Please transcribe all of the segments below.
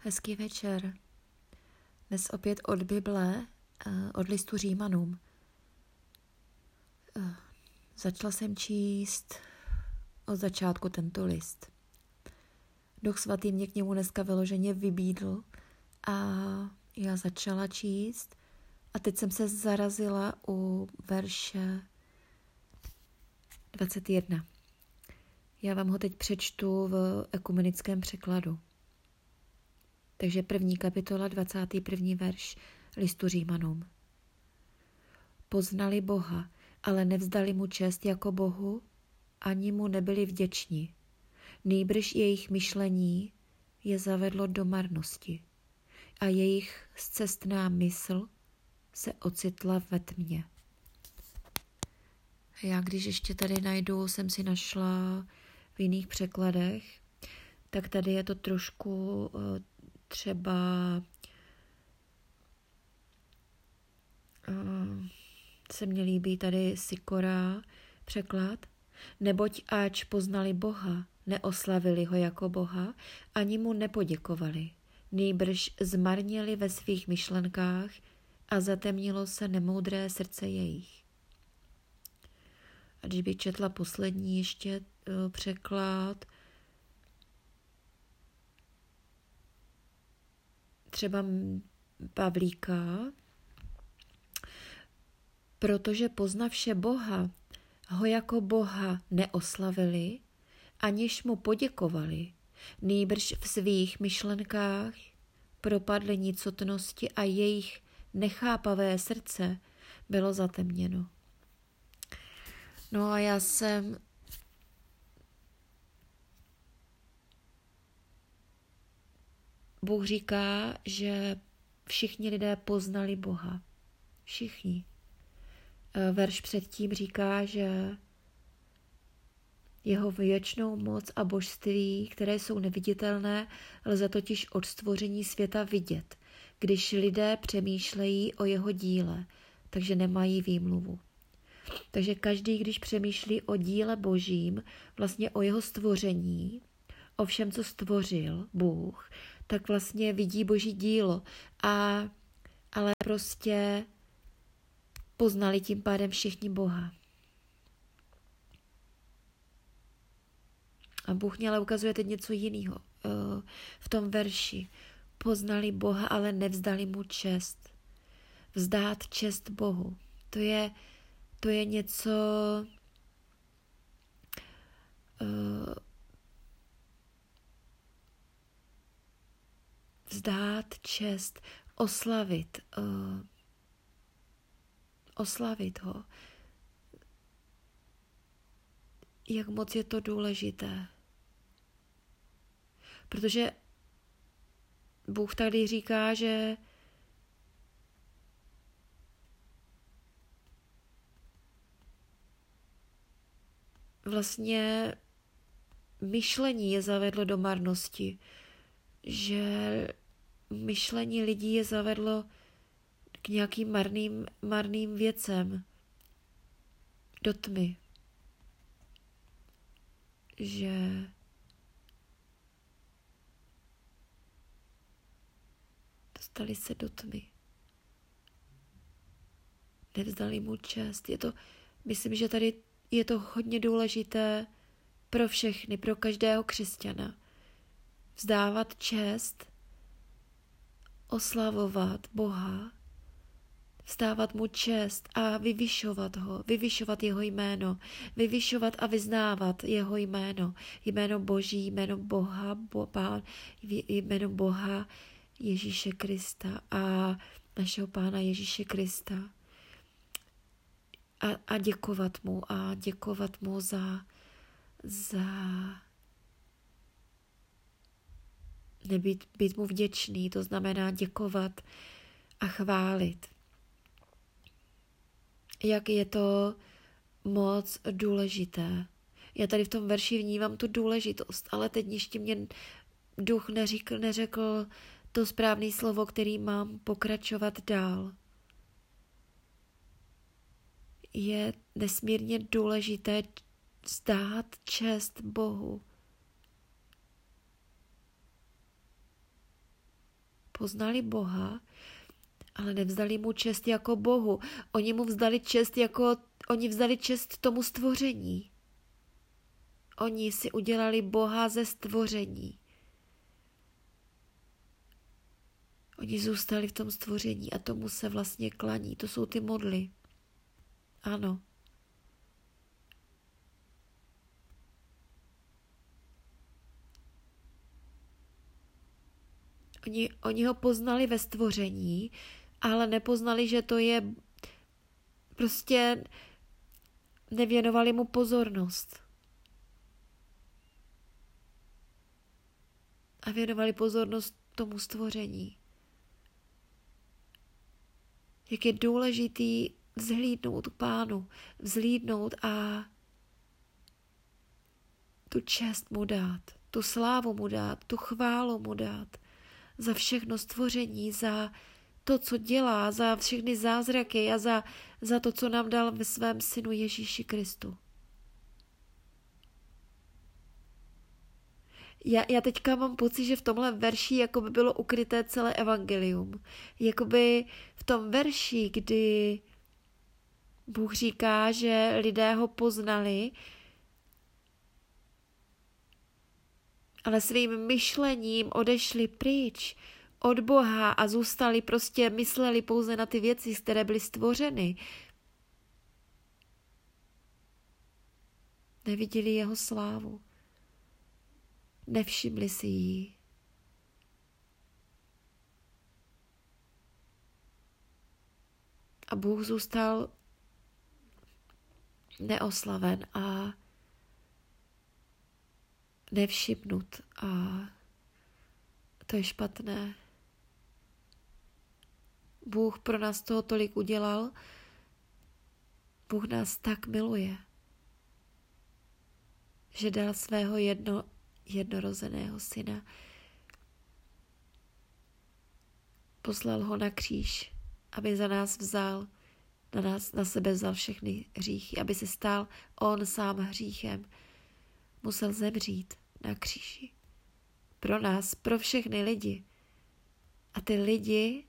Hezký večer. Dnes opět od Bible, eh, od listu Římanům. Eh, začala jsem číst od začátku tento list. Duch svatý mě k němu dneska vyloženě vybídl a já začala číst a teď jsem se zarazila u verše 21. Já vám ho teď přečtu v ekumenickém překladu. Takže první kapitola, 21. verš listu Římanům. Poznali Boha, ale nevzdali mu čest jako Bohu, ani mu nebyli vděční. Nýbrž jejich myšlení je zavedlo do marnosti a jejich zcestná mysl se ocitla ve tmě. Já když ještě tady najdu, jsem si našla v jiných překladech, tak tady je to trošku eh, třeba uh, se mně líbí tady Sikora překlad, neboť ač poznali Boha, neoslavili ho jako Boha, ani mu nepoděkovali, nýbrž zmarnili ve svých myšlenkách a zatemnilo se nemoudré srdce jejich. A když bych četla poslední ještě uh, překlad, třeba Pavlíka, protože poznavše Boha ho jako Boha neoslavili, aniž mu poděkovali, nýbrž v svých myšlenkách propadly nicotnosti a jejich nechápavé srdce bylo zatemněno. No a já jsem Bůh říká, že všichni lidé poznali Boha. Všichni. E, verš předtím říká, že jeho věčnou moc a božství, které jsou neviditelné, lze totiž od stvoření světa vidět, když lidé přemýšlejí o jeho díle, takže nemají výmluvu. Takže každý, když přemýšlí o díle božím, vlastně o jeho stvoření, o všem, co stvořil Bůh, tak vlastně vidí boží dílo. A, ale prostě poznali tím pádem všichni Boha. A Bůh mě ale ukazuje teď něco jiného uh, v tom verši. Poznali Boha, ale nevzdali mu čest. Vzdát čest Bohu. To je, to je něco, vzdát čest, oslavit, uh, oslavit ho. Jak moc je to důležité. Protože Bůh tady říká, že vlastně myšlení je zavedlo do marnosti že myšlení lidí je zavedlo k nějakým marným, marným věcem, do tmy. Že dostali se do tmy. Nevzdali mu čest. Je to, myslím, že tady je to hodně důležité pro všechny, pro každého křesťana vzdávat čest, oslavovat Boha, vzdávat mu čest a vyvyšovat ho, vyvyšovat jeho jméno, vyvyšovat a vyznávat jeho jméno, jméno Boží, jméno Boha, bo, pán, jméno Boha Ježíše Krista a našeho Pána Ježíše Krista. A, a děkovat mu a děkovat mu za, za nebýt, být mu vděčný, to znamená děkovat a chválit. Jak je to moc důležité. Já tady v tom verši vnívám tu důležitost, ale teď ještě mě duch neřekl, neřekl to správné slovo, který mám pokračovat dál. Je nesmírně důležité zdát čest Bohu. Poznali Boha, ale nevzdali mu čest jako Bohu. Oni mu vzdali čest jako, oni vzdali čest tomu stvoření. Oni si udělali Boha ze stvoření. Oni zůstali v tom stvoření a tomu se vlastně klaní. To jsou ty modly. Ano. Oni, oni ho poznali ve stvoření, ale nepoznali, že to je prostě nevěnovali mu pozornost. A věnovali pozornost tomu stvoření. Jak je důležitý vzhlídnout pánu, vzhlídnout a tu čest mu dát, tu slávu mu dát, tu chválu mu dát za všechno stvoření, za to, co dělá, za všechny zázraky a za, za to, co nám dal ve svém synu Ježíši Kristu. Já, já teďka mám pocit, že v tomhle verši jako by bylo ukryté celé evangelium. Jakoby v tom verši, kdy Bůh říká, že lidé ho poznali, ale svým myšlením odešli pryč od Boha a zůstali prostě, mysleli pouze na ty věci, které byly stvořeny. Neviděli jeho slávu. Nevšimli si ji. A Bůh zůstal neoslaven a nevšimnut a to je špatné. Bůh pro nás toho tolik udělal, Bůh nás tak miluje, že dal svého jedno, jednorozeného syna. Poslal ho na kříž, aby za nás vzal, na, nás, na sebe vzal všechny hříchy, aby se stal on sám hříchem. Musel zemřít na kříži. Pro nás, pro všechny lidi. A ty lidi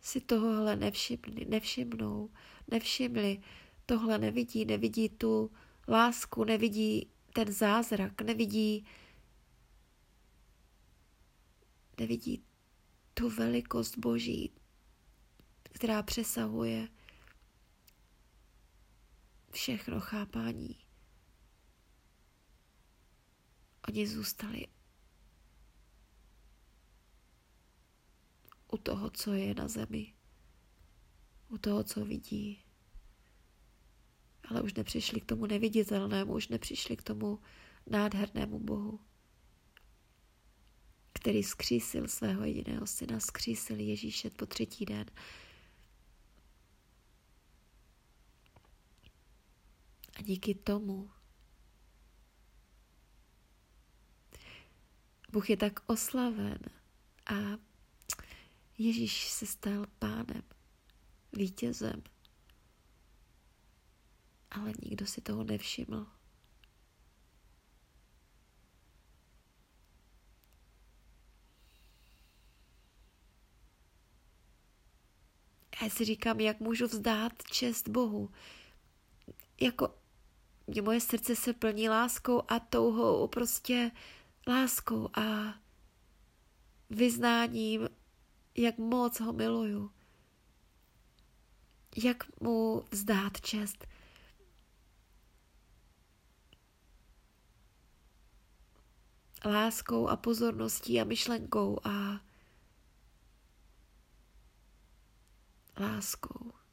si tohohle nevšimli, nevšimnou, nevšimli, tohle nevidí, nevidí tu lásku, nevidí ten zázrak, nevidí, nevidí tu velikost Boží, která přesahuje všechno chápání. Oni zůstali u toho, co je na zemi, u toho, co vidí ale už nepřišli k tomu neviditelnému, už nepřišli k tomu nádhernému Bohu, který skřísil svého jediného syna, skřísil Ježíše po třetí den. A díky tomu Bůh je tak oslaven a Ježíš se stal pánem, vítězem, ale nikdo si toho nevšiml. Já si říkám, jak můžu vzdát čest Bohu. Jako mě moje srdce se plní láskou a touhou, prostě láskou a vyznáním, jak moc ho miluju. Jak mu vzdát čest. láskou a pozorností a myšlenkou a láskou.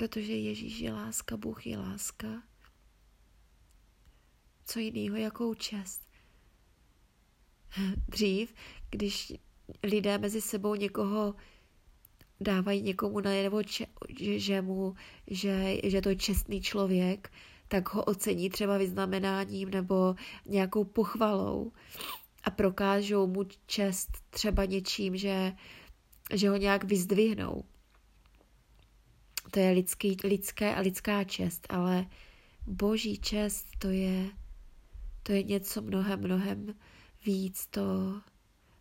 Protože Ježíš je láska, Bůh je láska. Co jiného, jakou čest. Dřív, když lidé mezi sebou někoho dávají někomu najevo, že, že, mu, že, že to je čestný člověk, tak ho ocení třeba vyznamenáním nebo nějakou pochvalou a prokážou mu čest třeba něčím, že, že ho nějak vyzdvihnou. To je lidský, lidské a lidská čest, ale boží čest to je To je něco mnohem, mnohem víc. To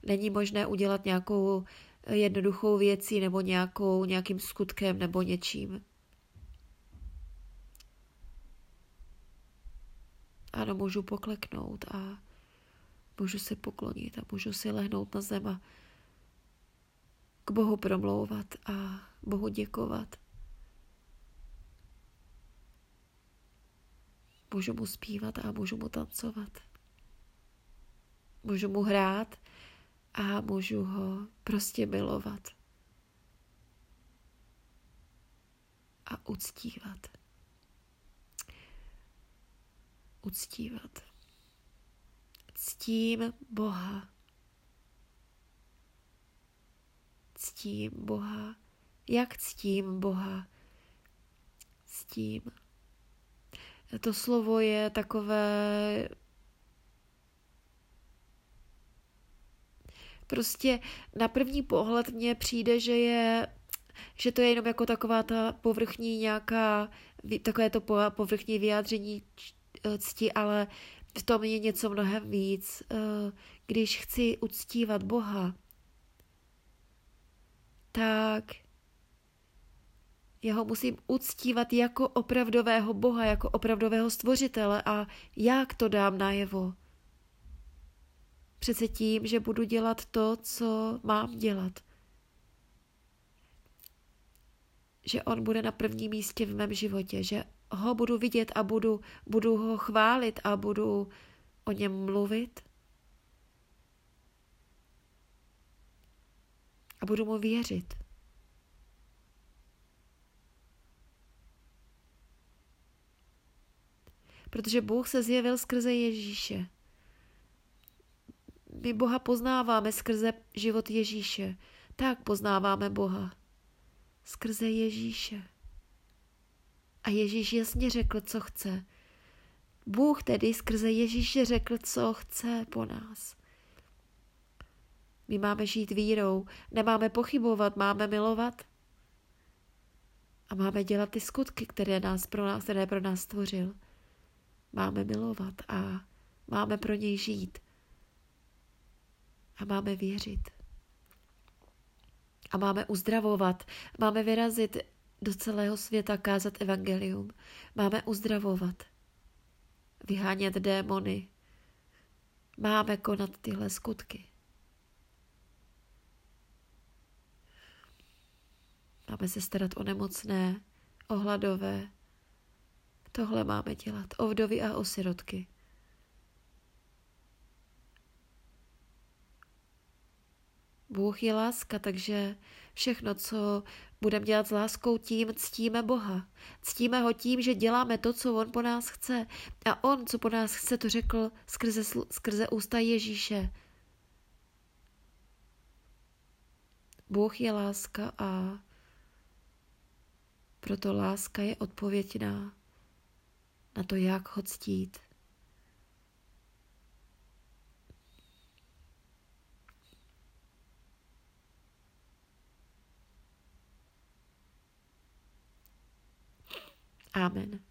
není možné udělat nějakou jednoduchou věcí nebo nějakou, nějakým skutkem nebo něčím. Ano, můžu pokleknout a můžu si poklonit a můžu si lehnout na zem a k Bohu promlouvat a Bohu děkovat. Můžu mu zpívat a můžu mu tancovat. Můžu mu hrát a můžu ho prostě milovat. A uctívat. Uctívat. Ctím Boha. Ctím Boha. Jak ctím Boha? Ctím. To slovo je takové prostě na první pohled mně přijde, že je že to je jenom jako taková ta povrchní nějaká, takové to povrchní vyjádření cti, ale v tom je něco mnohem víc. Eh, když chci uctívat Boha, tak jeho musím uctívat jako opravdového Boha, jako opravdového stvořitele a jak to dám najevo? Přece tím, že budu dělat to, co mám dělat. Že on bude na prvním místě v mém životě, že ho budu vidět a budu, budu ho chválit a budu o něm mluvit. A budu mu věřit. Protože Bůh se zjevil skrze Ježíše. My Boha poznáváme skrze život Ježíše. Tak poznáváme Boha. Skrze Ježíše. A Ježíš jasně řekl, co chce. Bůh tedy skrze Ježíše řekl, co chce po nás. My máme žít vírou, nemáme pochybovat, máme milovat a máme dělat ty skutky, které, nás pro nás, které pro nás stvořil. Máme milovat a máme pro něj žít. A máme věřit. A máme uzdravovat, máme vyrazit do celého světa kázat evangelium. Máme uzdravovat, vyhánět démony. Máme konat tyhle skutky. Máme se starat o nemocné, o hladové. Tohle máme dělat, o vdovy a o sirotky. Bůh je láska, takže všechno, co budeme dělat s láskou, tím ctíme Boha. Ctíme ho tím, že děláme to, co on po nás chce. A on, co po nás chce, to řekl skrze, skrze ústa Ježíše. Bůh je láska a proto láska je odpověď na, na to, jak ho ctít. Amen.